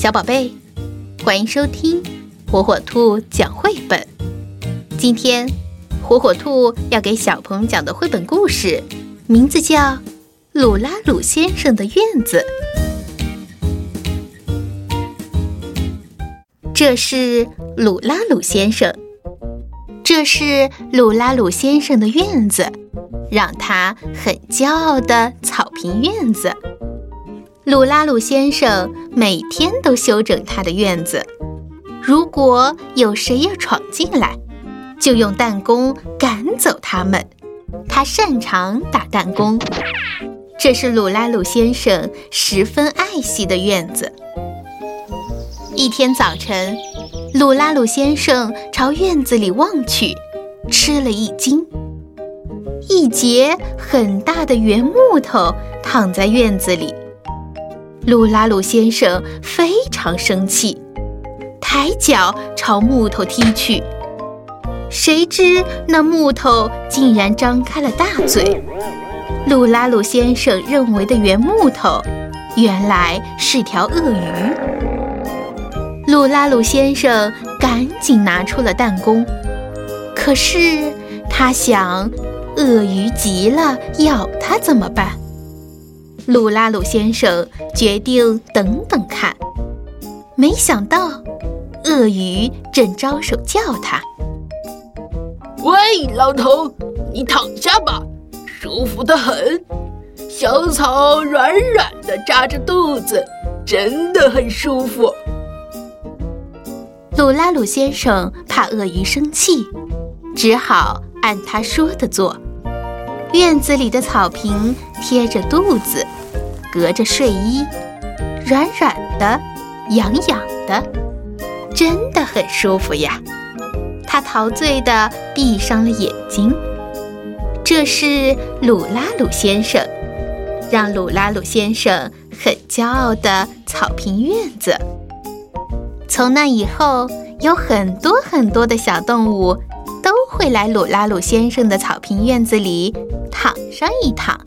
小宝贝，欢迎收听火火兔讲绘本。今天，火火兔要给小朋友讲的绘本故事，名字叫《鲁拉鲁先生的院子》。这是鲁拉鲁先生，这是鲁拉鲁先生的院子，让他很骄傲的草坪院子。鲁拉鲁先生每天都修整他的院子。如果有谁要闯进来，就用弹弓赶走他们。他擅长打弹弓。这是鲁拉鲁先生十分爱惜的院子。一天早晨，鲁拉鲁先生朝院子里望去，吃了一惊。一截很大的圆木头躺在院子里。鲁拉鲁先生非常生气，抬脚朝木头踢去。谁知那木头竟然张开了大嘴。鲁拉鲁先生认为的圆木头，原来是条鳄鱼。鲁拉鲁先生赶紧拿出了弹弓，可是他想，鳄鱼急了咬他怎么办？鲁拉鲁先生决定等等看，没想到鳄鱼正招手叫他：“喂，老头，你躺下吧，舒服的很。小草软软的，扎着肚子，真的很舒服。”鲁拉鲁先生怕鳄鱼生气，只好按他说的做。院子里的草坪贴着肚子。隔着睡衣，软软的，痒痒的，真的很舒服呀。他陶醉地闭上了眼睛。这是鲁拉鲁先生，让鲁拉鲁先生很骄傲的草坪院子。从那以后，有很多很多的小动物会来鲁拉鲁先生的草坪院子里躺上一躺。